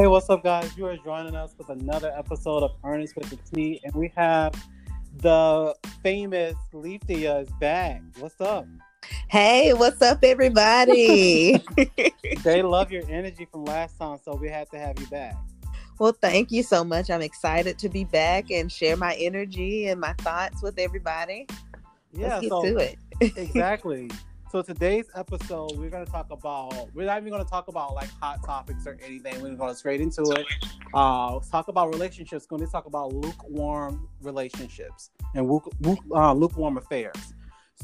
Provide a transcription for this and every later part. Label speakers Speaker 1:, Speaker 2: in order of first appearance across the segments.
Speaker 1: Hey, what's up, guys? You are joining us with another episode of Earnest with the T, and we have the famous Leafia is back. What's up?
Speaker 2: Hey, what's up, everybody?
Speaker 1: they love your energy from last time, so we had to have you back.
Speaker 2: Well, thank you so much. I'm excited to be back and share my energy and my thoughts with everybody.
Speaker 1: Yeah,
Speaker 2: Let's get
Speaker 1: so
Speaker 2: to it.
Speaker 1: exactly. So today's episode, we're gonna talk about. We're not even gonna talk about like hot topics or anything. We're going to straight into it. Uh, talk about relationships. We're gonna talk about lukewarm relationships and uh, lukewarm affairs.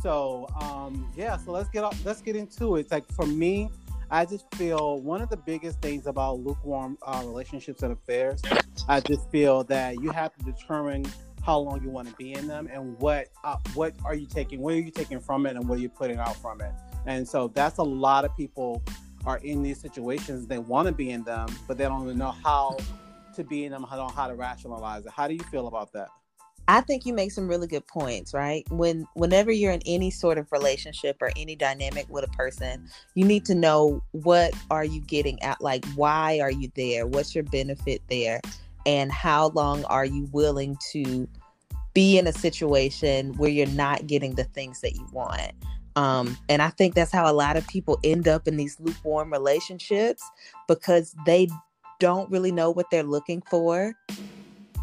Speaker 1: So um, yeah, so let's get off, let's get into it. It's like for me, I just feel one of the biggest things about lukewarm uh, relationships and affairs. I just feel that you have to determine how long you want to be in them and what uh, what are you taking what are you taking from it and what are you putting out from it and so that's a lot of people are in these situations they want to be in them but they don't even know how to be in them how how to rationalize it how do you feel about that
Speaker 2: I think you make some really good points, right? When whenever you're in any sort of relationship or any dynamic with a person, you need to know what are you getting at like why are you there? What's your benefit there? And how long are you willing to be in a situation where you're not getting the things that you want? Um, and I think that's how a lot of people end up in these lukewarm relationships because they don't really know what they're looking for,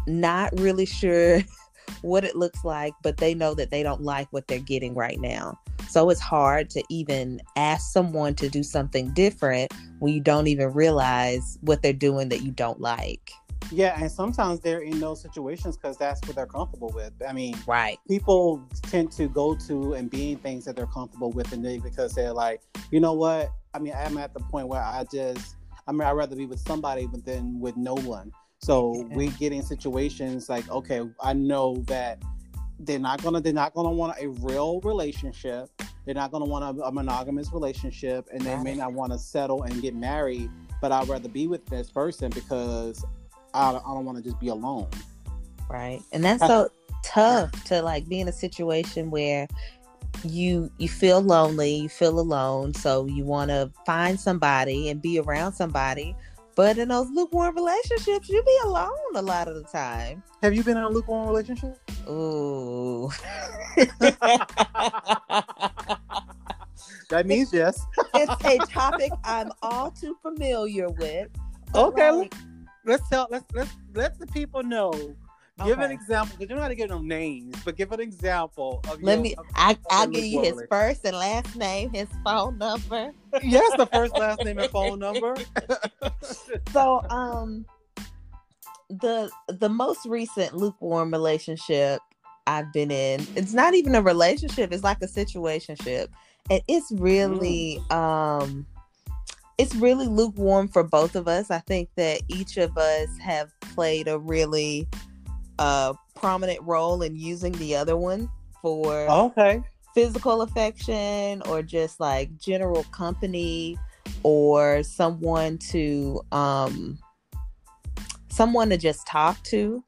Speaker 2: not really sure what it looks like, but they know that they don't like what they're getting right now. So it's hard to even ask someone to do something different when you don't even realize what they're doing that you don't like.
Speaker 1: Yeah, and sometimes they're in those situations because that's what they're comfortable with. I mean,
Speaker 2: right?
Speaker 1: People tend to go to and be in things that they're comfortable with, and they because they're like, you know what? I mean, I'm at the point where I just, I mean, I'd rather be with somebody than with no one. So yeah. we get in situations like, okay, I know that they're not gonna, they're not gonna want a real relationship. They're not gonna want a, a monogamous relationship, and they may not want to settle and get married. But I'd rather be with this person because I, I don't want to just be alone.
Speaker 2: Right. And that's so tough to like be in a situation where you you feel lonely, you feel alone, so you want to find somebody and be around somebody. But in those lukewarm relationships, you be alone a lot of the time.
Speaker 1: Have you been in a lukewarm relationship?
Speaker 2: Ooh.
Speaker 1: that means yes.
Speaker 2: it's a topic I'm all too familiar with.
Speaker 1: Okay. Like, let's tell let's let's let the people know. Okay. Give an example because you're not have to give them names, but give an example of.
Speaker 2: Let
Speaker 1: your,
Speaker 2: me.
Speaker 1: Of,
Speaker 2: I I'll give you his first and last name, his phone number.
Speaker 1: yes, the first, last name, and phone number.
Speaker 2: so, um, the the most recent lukewarm relationship I've been in, it's not even a relationship; it's like a situationship, and it's really mm. um it's really lukewarm for both of us. I think that each of us have played a really uh, prominent role in using the other one for
Speaker 1: okay
Speaker 2: physical affection or just like general company or someone to um someone to just talk to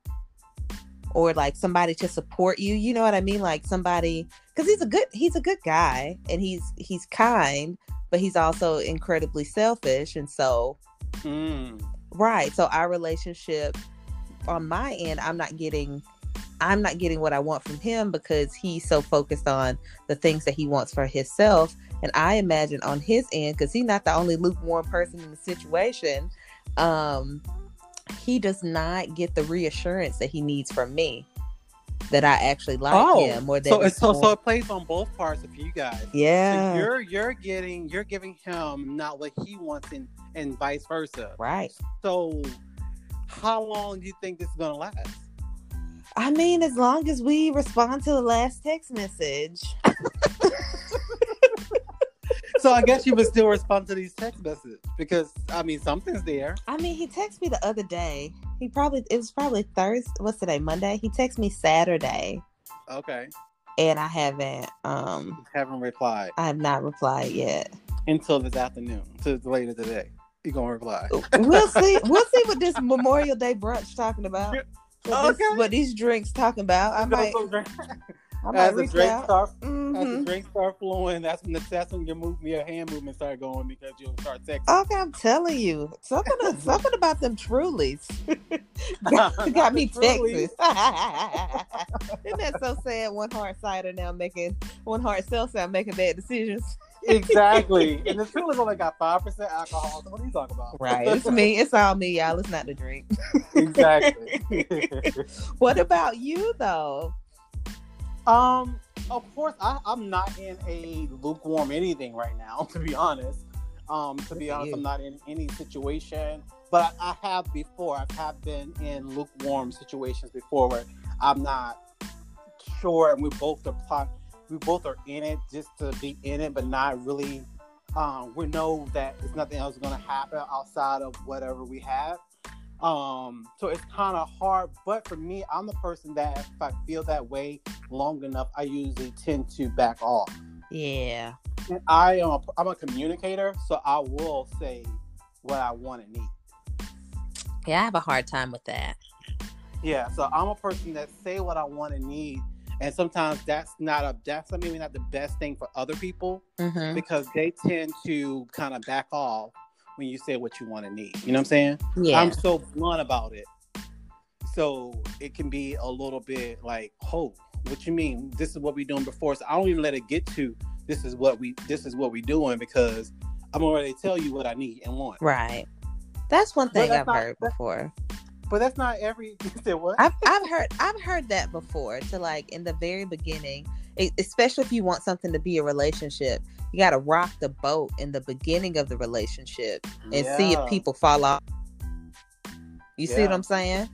Speaker 2: or like somebody to support you you know what i mean like somebody because he's a good he's a good guy and he's he's kind but he's also incredibly selfish. And so,
Speaker 1: mm.
Speaker 2: right. So our relationship on my end, I'm not getting. I'm not getting what I want from him because he's so focused on the things that he wants for himself. And I imagine on his end, because he's not the only lukewarm person in the situation, um, he does not get the reassurance that he needs from me that I actually like oh, him or that
Speaker 1: so it's so, so it plays on both parts of you guys.
Speaker 2: Yeah.
Speaker 1: So you're you're getting you're giving him not what he wants and and vice versa.
Speaker 2: Right.
Speaker 1: So how long do you think this is gonna last?
Speaker 2: I mean, as long as we respond to the last text message.
Speaker 1: so I guess you would still respond to these text messages because I mean something's there.
Speaker 2: I mean, he texted me the other day. He probably it was probably Thursday. What's today? Monday. He texted me Saturday.
Speaker 1: Okay.
Speaker 2: And I haven't um
Speaker 1: haven't replied.
Speaker 2: I have not replied yet.
Speaker 1: Until this afternoon, to later today. You gonna reply?
Speaker 2: we'll see. We'll see what this Memorial Day brunch talking about. What, okay. this, what these drinks talking about. I might. I might
Speaker 1: as the
Speaker 2: reach
Speaker 1: drink
Speaker 2: out.
Speaker 1: start as the
Speaker 2: Mhm.
Speaker 1: drink start flowing, that's when the that's when your move your hand movement start going because you'll start texting.
Speaker 2: Okay, I'm telling you, something something about them Trulies got,
Speaker 1: Not
Speaker 2: got
Speaker 1: the
Speaker 2: me
Speaker 1: Trulies.
Speaker 2: Texas. Isn't that so sad? One hard cider now making one hard seltzer making bad decisions.
Speaker 1: Exactly. And the Truly's only got five percent alcohol. So what are you talking about?
Speaker 2: Right, it's me. It's all me, y'all. It's not the drink.
Speaker 1: exactly.
Speaker 2: What about you though?
Speaker 1: um, of course, I, I'm not in a lukewarm anything right now. To be honest, um, to be honest. I'm not in any situation. But I, I have before. I have been in lukewarm situations before where I'm not sure, and we both are plot. We both are in it just to be in it, but not really. Um, we know that there's nothing else going to happen outside of whatever we have. Um, so it's kind of hard. But for me, I'm the person that if I feel that way long enough, I usually tend to back off.
Speaker 2: Yeah.
Speaker 1: And I am a, I'm a communicator, so I will say what I want and need.
Speaker 2: Yeah, I have a hard time with that.
Speaker 1: Yeah, so I'm a person that say what I want and need, and sometimes that's not a that's maybe not the best thing for other people
Speaker 2: Mm-hmm.
Speaker 1: because they tend to kind of back off when you say what you want to need. You know what I'm saying?
Speaker 2: Yeah.
Speaker 1: I'm so blunt about it, so it can be a little bit like, "Oh, what you mean? This is what we doing before." So I don't even let it get to this is what we this is what we doing because I'm already tell you what I need and want.
Speaker 2: right. That's one thing
Speaker 1: that's
Speaker 2: I've
Speaker 1: not-
Speaker 2: heard before.
Speaker 1: But that's not every. You said what?
Speaker 2: I've I've heard I've heard that before. To like in the very beginning, especially if you want something to be a relationship, you got to rock the boat in the beginning of the relationship and see if people fall off. You see what I'm saying?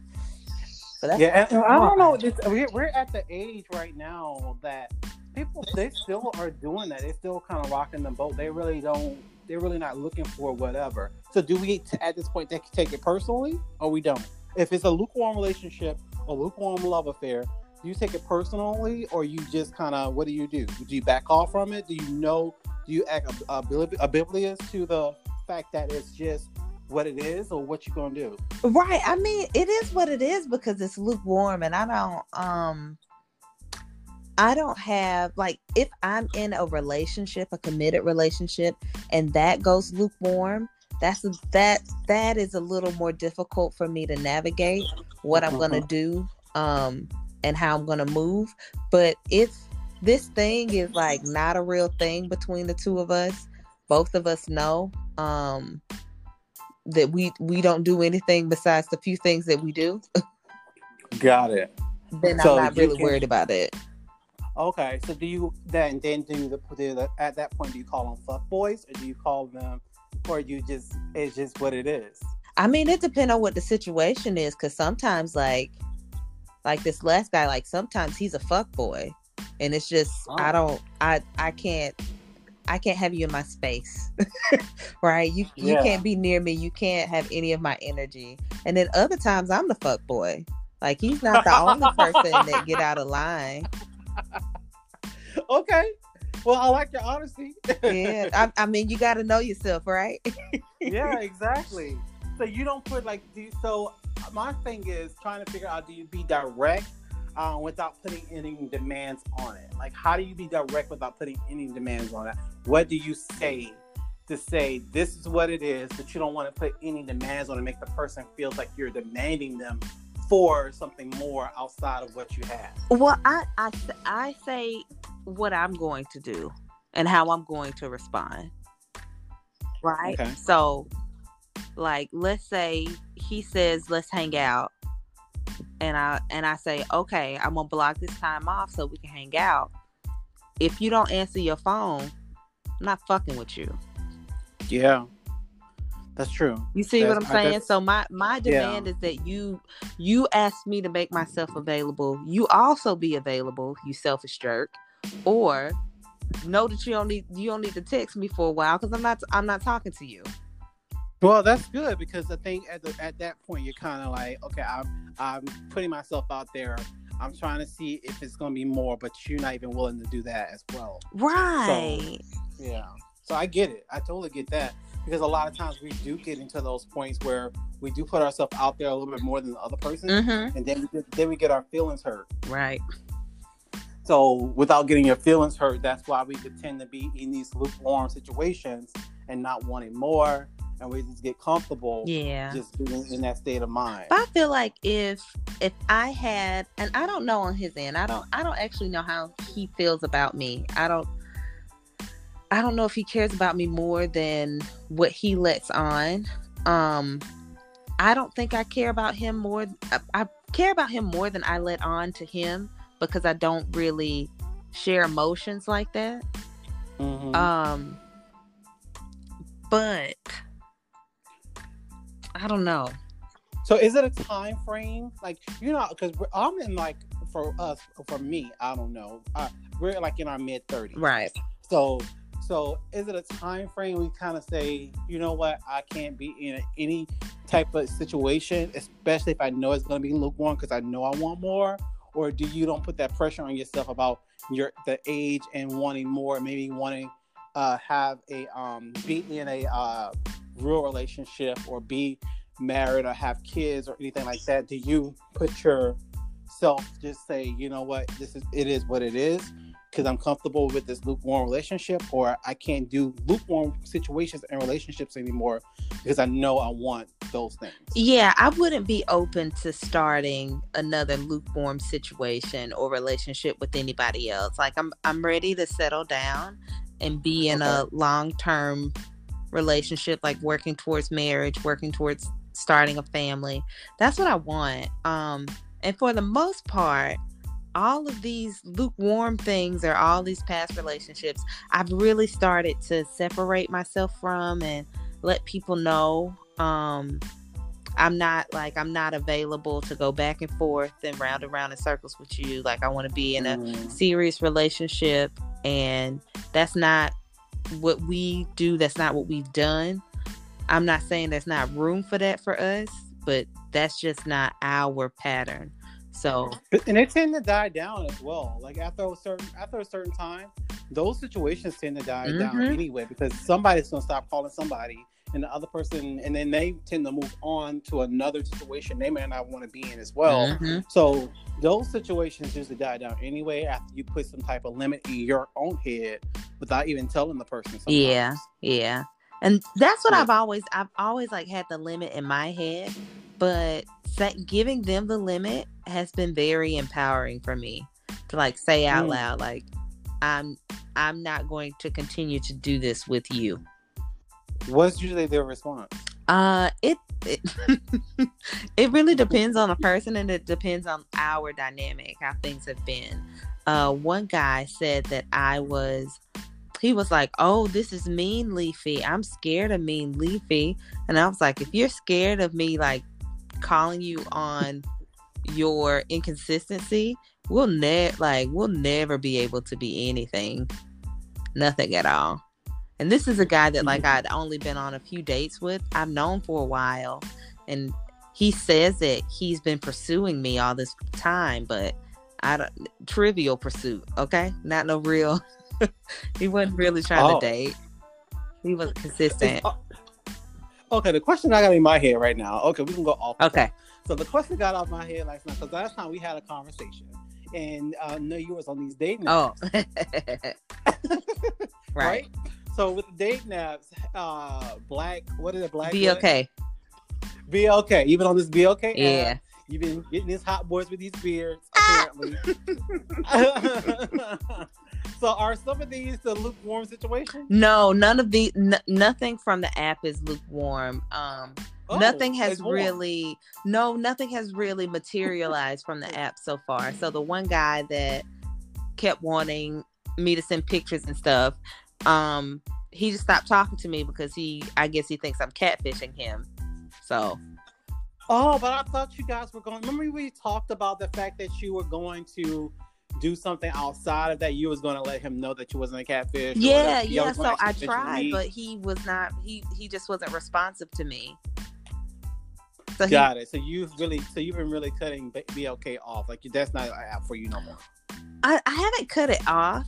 Speaker 2: But that's
Speaker 1: Yeah, and, and I don't know. This, we're, we're at the age right now that people they still are doing that. They're still kind of rocking the boat. They really don't. They're really not looking for whatever. So do we at this point take it personally, or we don't? If it's a lukewarm relationship, a lukewarm love affair, do you take it personally, or you just kind of what do you do? Do you back off from it? Do you know? Do you act oblivious to the fact that it's just what it is, or what you're gonna do?
Speaker 2: Right. I mean, it is what it is because it's lukewarm and I don't um I don't have like if I'm in a relationship, a committed relationship and that goes lukewarm, that's that that is a little more difficult for me to navigate what I'm going to do um and how I'm going to move, but if this thing is like not a real thing between the two of us, both of us know um that we we don't do anything besides the few things that we do,
Speaker 1: Got it.
Speaker 2: then
Speaker 1: So
Speaker 2: I'm not really
Speaker 1: can-
Speaker 2: worried about it.
Speaker 1: Okay, so do you then then do the, the at that point do you call them fuck boys or do you call them or you just it's just what it is?
Speaker 2: I mean, it depends on what the situation is, because sometimes, like, like this last guy, like sometimes he's a fuck boy, and it's just I
Speaker 1: Oh.
Speaker 2: don't, I, I can't, I can't have you in my space, right? You, you
Speaker 1: Yeah.
Speaker 2: can't be near me. You can't have any of my energy. And then other times, I'm the fuck boy. Like he's not the only person that get out of line.
Speaker 1: Okay, well I like your honesty.
Speaker 2: Yeah, I, I mean, you got to know yourself, right?
Speaker 1: yeah, exactly. So you don't put like do you, so. My thing is trying to figure out do you be direct uh, without putting any demands on it? Like how do you be direct without putting any demands on it? What do you say to say this is what it is, but you don't want to put any demands on it, make the person feel like you're demanding them for something more outside of what you have.
Speaker 2: Well, I I say what I'm going to do and how I'm going to respond. Right.
Speaker 1: Okay.
Speaker 2: So, like, let's say he says, "Let's hang out," and I and I say, "Okay, I'm gonna block this time off so we can hang out." If you don't answer your phone, I'm not fucking with you.
Speaker 1: Yeah, that's true.
Speaker 2: You see what I'm saying? So my my demand is that you you ask me to make myself available. You also be available, you selfish jerk, or know that you don't need you don't need to text me for a while because I'm not I'm not talking to you.
Speaker 1: Well, that's good because I think at the, at that point you're kind of like, okay, I'm I'm putting myself out there. I'm trying to see if it's going to be more, but you're not even willing to do that as well.
Speaker 2: Right.
Speaker 1: Yeah. So I get it. I totally get that because a lot of times we do get into those points where we do put ourselves out there a little bit more than the other person,
Speaker 2: mm-hmm.
Speaker 1: and then we then we get our feelings hurt.
Speaker 2: Right.
Speaker 1: So without getting your feelings hurt, that's why we could tend to be in these lukewarm situations and not wanting more, and we just get comfortable.
Speaker 2: Yeah.
Speaker 1: Just being in that state of mind.
Speaker 2: But I feel like if if I had, and I don't know on his end, I don't I don't actually know how he feels about me. I don't. I don't know if he cares about me more than what he lets on. Um, I don't think I care about him more. I, I care about him more than I let on to him because I don't really share emotions like that.
Speaker 1: Mhm.
Speaker 2: Um, but I don't know.
Speaker 1: So is it a time frame? Like you know, because I'm in like for us, for me, I don't know. Uh, we're like in our mid thirties,
Speaker 2: Right.
Speaker 1: So, so is it a time frame we kind of say, you know what, I can't be in any type of situation, especially if I know it's going to be lukewarm because I know I want more, or do you don't put that pressure on yourself about your the age and wanting more, maybe wanting uh have a um be in a uh real relationship or be married or have kids or anything like that? Do you put yourself just say, you know what, this is it is what it is? Because I'm comfortable with this lukewarm relationship, or I can't do lukewarm situations and relationships anymore because I know I want those things.
Speaker 2: Yeah, I wouldn't be open to starting another lukewarm situation or relationship with anybody else. Like I'm I'm ready to settle down and be in a long-term relationship like working towards marriage, working towards starting a family. That's what I want. Um and for the most part, all of these lukewarm things or all these past relationships, I've really started to separate myself from and let people know um I'm not like I'm not available to go back and forth and round and round in circles with you. Like I want to be in a
Speaker 1: Mm.
Speaker 2: serious relationship and that's not what we do, that's not what we've done. I'm not saying there's not room for that for us, but that's just not our pattern. So
Speaker 1: and they tend to die down as well. Like after a certain after a certain time, those situations tend to die down
Speaker 2: Mhm.
Speaker 1: anyway because somebody's gonna stop calling somebody, and the other person, and then they tend to move on to another situation they may not want to be in as well.
Speaker 2: mhm.
Speaker 1: So those situations usually die down anyway after you put some type of limit in your own head without even telling the person. Sometimes.
Speaker 2: Yeah, yeah. And that's what
Speaker 1: Yeah.
Speaker 2: I've always I've always like had the limit in my head, but set, giving them the limit has been very empowering for me to like say out
Speaker 1: Mm.
Speaker 2: loud like I'm I'm not going to continue to do this with you.
Speaker 1: What's usually their response?
Speaker 2: Uh it it, it really depends on the person and it depends on our dynamic, how things have been. Uh one guy said that I was he was like, Oh, this is mean Leafi. I'm scared of mean Leafi. And I was like, if you're scared of me like calling you on your inconsistency, we'll never like we'll never be able to be anything. Nothing at all. And this is a guy that like I'd only been on a few dates with. I've known for a while. And he says that he's been pursuing me all this time, but I don't trivial pursuit, okay? Not no real he wasn't really trying
Speaker 1: Oh.
Speaker 2: to date. He was consistent.
Speaker 1: Uh, Okay, the question I got in my head right now. Okay, we can go off.
Speaker 2: Okay.
Speaker 1: So the question got off my head last night because last time we had a conversation, and uh, no, you was on these dating
Speaker 2: Oh.
Speaker 1: apps,
Speaker 2: right.
Speaker 1: So with the dating apps, uh, black, what is it, black?
Speaker 2: BLK.
Speaker 1: Be okay. Even on this BLK
Speaker 2: Yeah.
Speaker 1: app, you've been getting these hot boys with these beards,
Speaker 2: Ah.
Speaker 1: apparently. so are some of these the lukewarm situation?
Speaker 2: No, none of the n- nothing from the app is lukewarm. Um
Speaker 1: Oh,
Speaker 2: nothing has really no nothing has really materialized from the app so far so the one guy that kept wanting me to send pictures and stuff um he just stopped talking to me because he i guess he thinks i'm catfishing him so
Speaker 1: Oh, but I thought you guys were going. Remember, we talked about the fact that you were going to do something outside of that. You was going to let him know that you wasn't a catfish.
Speaker 2: yeah yeah so i tried but he was not he he just wasn't responsive to me so he,
Speaker 1: Got it. So you've really, so you've been really cutting BLK off. Like that's not an app for you no more.
Speaker 2: I, I haven't cut it off.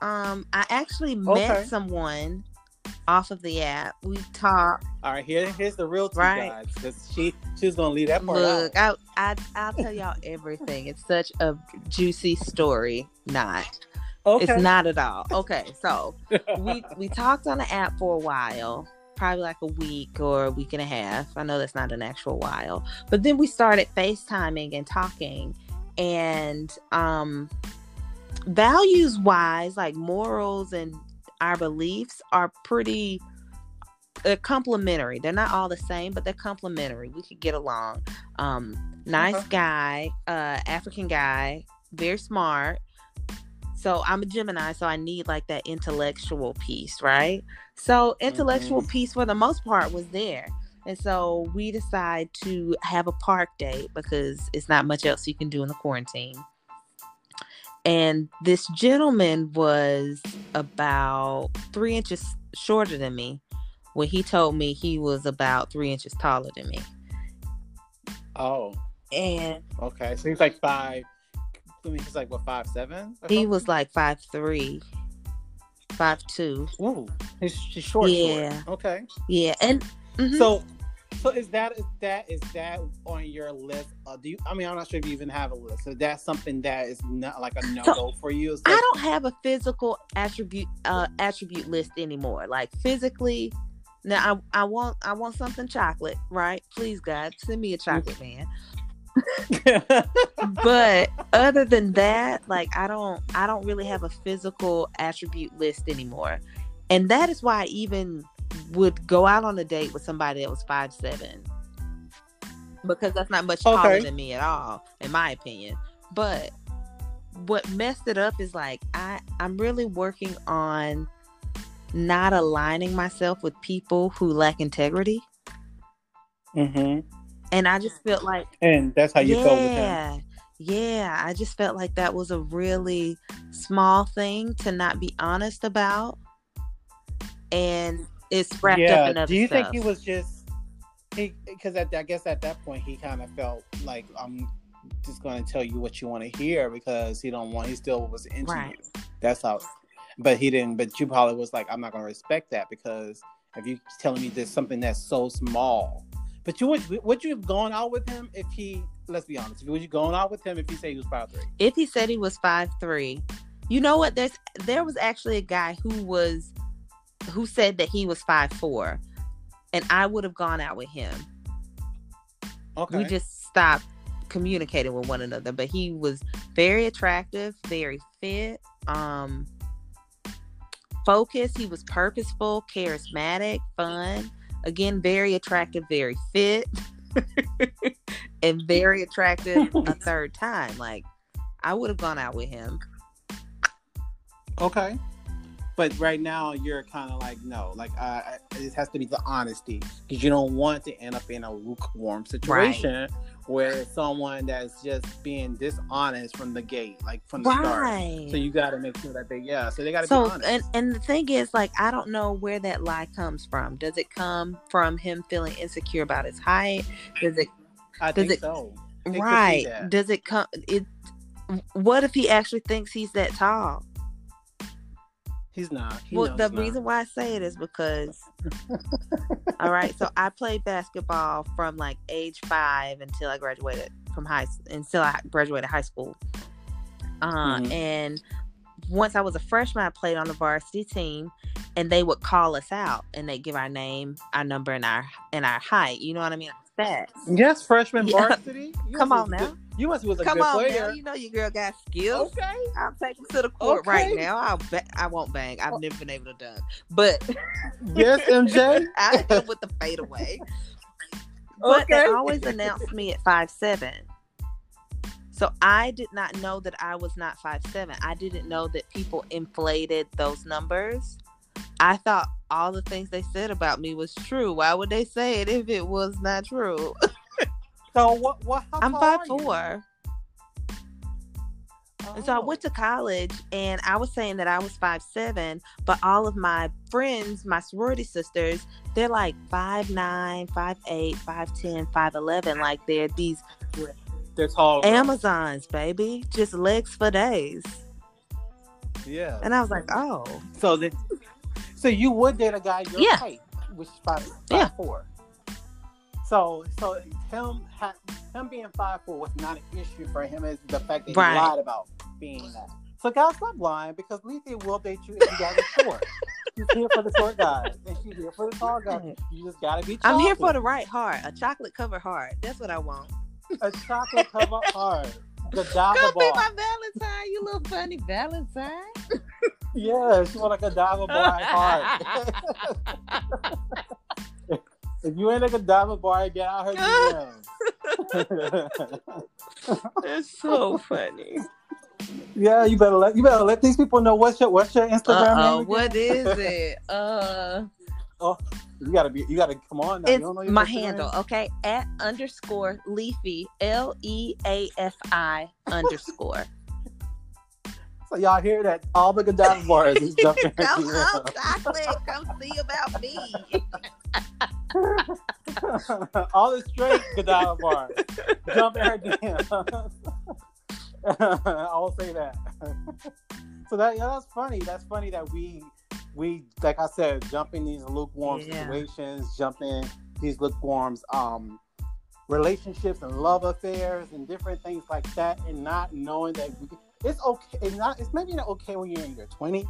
Speaker 2: Um, I actually
Speaker 1: Okay.
Speaker 2: met someone off of the app. We talk.
Speaker 1: All right, here, here's the real tea,
Speaker 2: Right.
Speaker 1: guys. 'cause she, she's gonna leave that part
Speaker 2: Look,
Speaker 1: out.
Speaker 2: I, I, I'll tell y'all everything. It's such a juicy story. Not.
Speaker 1: Okay.
Speaker 2: It's not at all. Okay, so we we talked on the app for a while, probably like a week or a week and a half. I know that's not an actual while, but then we started FaceTiming and talking, and um, values wise, like morals and our beliefs are pretty. They're complementary. They're not all the same, but they're complementary. We could get along. Um, nice
Speaker 1: Okay.
Speaker 2: guy, uh, African guy, very smart. So I'm a Gemini, so I need like that intellectual piece, right? So intellectual piece for the most part was there. And so we decide to have a park date because it's not much else you can do in the quarantine. And this gentleman was about three inches shorter than me when he told me he was about three inches taller than me.
Speaker 1: oh,
Speaker 2: And
Speaker 1: okay. So he's like five. I mean, he's like what five seven?
Speaker 2: he
Speaker 1: something?
Speaker 2: was like five three, five two.
Speaker 1: Ooh, he's, he's short.
Speaker 2: Yeah.
Speaker 1: Short. Okay.
Speaker 2: Yeah. And mhm.
Speaker 1: So, so is that is that is that on your list? Uh, do you? I mean, I'm not sure if you even have a list. Is that something that is not like a no go for you? It's
Speaker 2: I don't have a physical attribute uh attribute list anymore. Like physically, now I I want I want something chocolate, right? Please God, send me a chocolate man. But other than that, like I don't I don't really have a physical attribute list anymore. And that is why I even would go out on a date with somebody that was five seven. Because that's not much taller
Speaker 1: Okay.
Speaker 2: than me at all, in my opinion. But what messed it up is like I I'm really working on not aligning myself with people who lack integrity.
Speaker 1: hmm
Speaker 2: And I just felt like
Speaker 1: And that's how you
Speaker 2: yeah,
Speaker 1: felt with him.
Speaker 2: Yeah, I just felt like that was a really small thing to not be honest about. And it's wrapped up
Speaker 1: Yeah.
Speaker 2: in other
Speaker 1: Do you
Speaker 2: stuff.
Speaker 1: think he was just he? Because I guess at that point he kind of felt like I'm just going to tell you what you want to hear because he don't want. He still was into
Speaker 2: Right.
Speaker 1: you. That's how. But he didn't. But you probably was like, I'm not going to respect that because if you telling me there's something that's so small. But you would would you have gone out with him if he? Let's be honest. Would you gone out with him if he said he was five three?
Speaker 2: if he said he was five three, you know what? There's there was actually a guy who was who said that he was five four, and I would have gone out with him.
Speaker 1: Okay.
Speaker 2: We just stopped communicating with one another. But he was very attractive, very fit, um, focused. He was purposeful, charismatic, fun. Again, very attractive, very fit, and very attractive a third time. Like I would have gone out with him.
Speaker 1: Okay. But right now, you're kind of like, no, like, uh, it has to be the honesty because you don't want to end up in a lukewarm situation where it's someone that's just being dishonest from the gate, like from the start. So you got to make sure that they, yeah, so they got to
Speaker 2: so
Speaker 1: be honest.
Speaker 2: and and the thing is like i don't know where that lie comes from. Does it come from him feeling insecure about his height? Does it
Speaker 1: I
Speaker 2: does
Speaker 1: think
Speaker 2: it-
Speaker 1: so. It
Speaker 2: right. does it come it what if he actually thinks he's that tall
Speaker 1: He's not. He
Speaker 2: well the
Speaker 1: not.
Speaker 2: reason why i say it is because all right so i played basketball from like age five until i graduated from high until i graduated high school uh,
Speaker 1: Mhm.
Speaker 2: and once i was a freshman i played on the varsity team and they would call us out and they give our name our number and our and our height you know what i mean stats
Speaker 1: Yes, freshman
Speaker 2: Yeah.
Speaker 1: varsity. You
Speaker 2: Come on now.
Speaker 1: good- you must was a
Speaker 2: come
Speaker 1: good
Speaker 2: on
Speaker 1: player.
Speaker 2: now you know your girl got skills
Speaker 1: Okay.
Speaker 2: I'll take him to the court right now. I'll ba- I won't bang. I've never been able to dunk, but
Speaker 1: Yes, MJ.
Speaker 2: I hit with the fadeaway. But they always announced me at five seven. So I did not know that I was not five seven. I didn't know that people inflated those numbers. I thought all the things they said about me was true. Why would they say it if it was not true?
Speaker 1: So what? What? How
Speaker 2: I'm five four. And so I went
Speaker 1: Oh.
Speaker 2: to college and I was saying that I was five seven, but all of my friends, my sorority sisters, they're like five nine, five eight, five ten, five eleven. Like they're these
Speaker 1: They're tall.
Speaker 2: Amazons, baby. Just legs for days.
Speaker 1: Yeah.
Speaker 2: And I was like, oh.
Speaker 1: So then, So you would date a guy your
Speaker 2: Yeah.
Speaker 1: height, which is five, five
Speaker 2: Yeah.
Speaker 1: four. So so him ha- him being five four was not an issue for him. Is the fact that
Speaker 2: Right.
Speaker 1: he lied about being that. So guys, stop lying because Lethea will date you if you guys are short. She's here for the short guys, and she's here for the tall guys. You just gotta be.
Speaker 2: I'm here for the right heart, a chocolate covered heart. That's what I want.
Speaker 1: a chocolate cover heart. The
Speaker 2: Come be my Valentine, you little funny Valentine.
Speaker 1: Yeah, she want like a Godiva bar heart. if you ain't like a Godiva bar, get out her DMs.
Speaker 2: That's so funny.
Speaker 1: yeah, you better let you better let these people know what's your what's your Instagram
Speaker 2: Uh-oh,
Speaker 1: name. again?
Speaker 2: what is it? Uh, oh
Speaker 1: You gotta be you gotta come on now. you
Speaker 2: it's
Speaker 1: don't know your
Speaker 2: my
Speaker 1: Instagram?
Speaker 2: handle, okay? At underscore Leafi, L E A F I underscore.
Speaker 1: So y'all hear that all the Godiva bars is jumping.
Speaker 2: Come
Speaker 1: DMs.
Speaker 2: on, chocolate. Come see about me.
Speaker 1: all the straight Godiva bars. Jump in her DM. I'll say that. so that yeah, that's funny. That's funny that we we like I said, jump in these lukewarm
Speaker 2: Yeah.
Speaker 1: situations, jump in these lukewarm um relationships and love affairs and different things like that, and not knowing that we, it's okay. It's not. It's maybe not okay when you're in your twenties.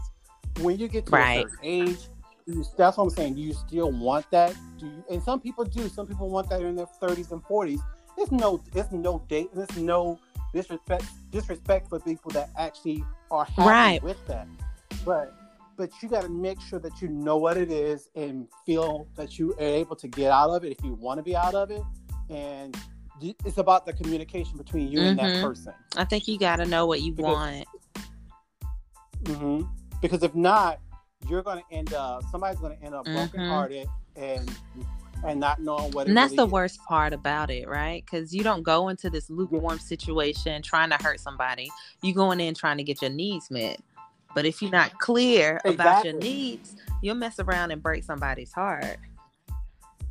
Speaker 1: When you get to
Speaker 2: Right.
Speaker 1: a certain age, you, that's what I'm saying. Do you still want that? Do you? And some people do. Some people want that in their 30s and 40s. It's no. It's no date. It's no disrespect. Disrespect for people that actually are happy
Speaker 2: Right.
Speaker 1: with that. But but you got to make sure that you know what it is and feel that you are able to get out of it if you want to be out of it. And it's about the communication between you and that
Speaker 2: Mhm.
Speaker 1: person.
Speaker 2: I think you got to know what you
Speaker 1: Because-
Speaker 2: want.
Speaker 1: hmm Because if not, you're going to end up. Somebody's going to end up
Speaker 2: Mhm.
Speaker 1: brokenhearted and and not knowing what. it
Speaker 2: And that's
Speaker 1: really
Speaker 2: the
Speaker 1: is.
Speaker 2: worst part about it, right? Because you don't go into this lukewarm situation trying to hurt somebody. You going in trying to get your needs met. But if you're not clear about your needs, you'll mess around and break somebody's heart.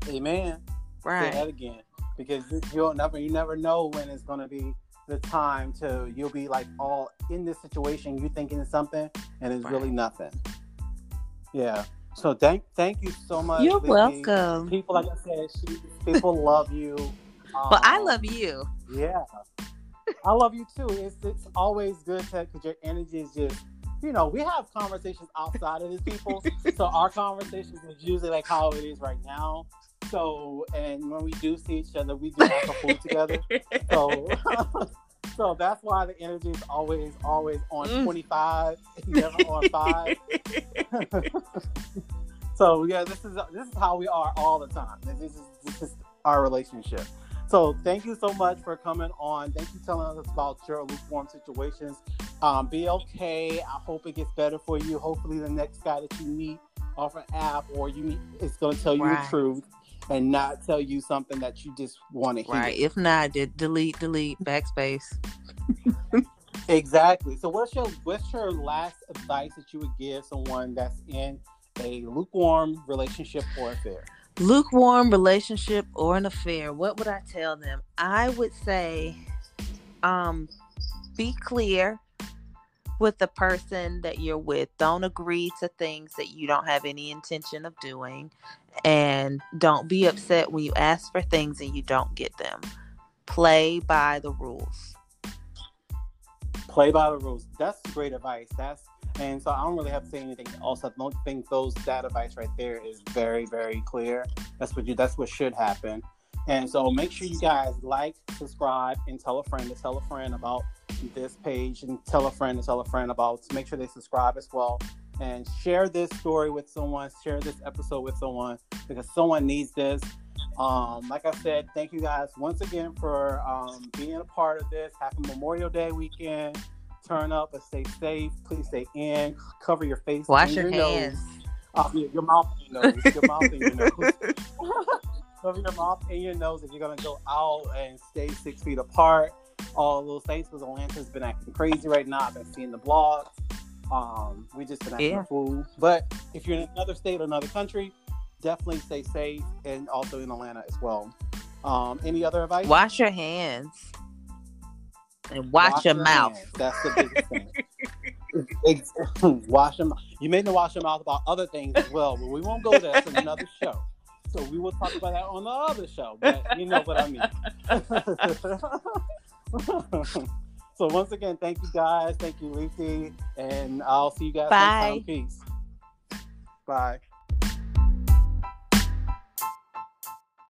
Speaker 1: Amen. Say
Speaker 2: Right.
Speaker 1: that again, because you, you'll never you never know when it's going to be the time to you'll be like all in this situation. You thinking it's something, and it's really nothing. Yeah. So thank thank you so much.
Speaker 2: You're
Speaker 1: Lizzie.
Speaker 2: welcome.
Speaker 1: People, like I said, she, people love you.
Speaker 2: But I
Speaker 1: Um,
Speaker 2: love you.
Speaker 1: Yeah, I love you too. It's it's always good to because your energy is just. You know, we have conversations outside of these people, so our conversations is usually like how it is right now. So, and when we do see each other, we do have some food together. So, so that's why the energy is always, always on
Speaker 2: Mm.
Speaker 1: 25, never on five. so yeah, this is this is how we are all the time. This is this is our relationship. So thank you so much for coming on. Thank you for telling us about your lukewarm situations. Um, be okay. I hope it gets better for you. Hopefully, the next guy that you meet off an app or you meet is going to tell you
Speaker 2: Right.
Speaker 1: the truth and not tell you something that you just want to hear.
Speaker 2: Right. If not, de- delete, delete, backspace.
Speaker 1: Exactly. So what's your what's your last advice that you would give someone that's in a lukewarm relationship or affair?
Speaker 2: lukewarm relationship or an affair what would i tell them i would say um be clear with the person that you're with don't agree to things that you don't have any intention of doing and don't be upset when you ask for things and you don't get them play by the rules
Speaker 1: Play by the rules. That's great advice. That's and so I don't really have to say anything else. I don't think those that advice right there is very, very clear. That's what you that's what should happen. And so make sure you guys like, subscribe, and tell a friend to tell a friend about this page and tell a friend to tell a friend about make sure they subscribe as well. And share this story with someone, share this episode with someone because someone needs this. Um, like I said, thank you guys once again for um, being a part of this. Happy Memorial Day weekend. Turn up and stay safe. Please stay in. Cover your face.
Speaker 2: wash
Speaker 1: and
Speaker 2: your
Speaker 1: nose.
Speaker 2: hands
Speaker 1: Uh, your, your mouth and your nose. Your mouth and your nose. Cover your mouth and your nose if you're gonna go out and stay six feet apart. All those things because Atlanta's been acting crazy right now. I've been seeing the blogs. Um, we just been acting
Speaker 2: Yeah.
Speaker 1: fool. But if you're in another state or another country, definitely stay safe and also in Atlanta as well. Um, any other advice?
Speaker 2: wash your hands and watch, your, mouth
Speaker 1: hands. That's the biggest thing. wash them. You made me wash your mouth about other things as well, but we won't go there. It's another show. So we will talk about that on the other show. But you know what I mean. so once again, thank you guys. Thank you, Lucy. And I'll see you guys
Speaker 2: Bye.
Speaker 1: next time. Peace. Bye.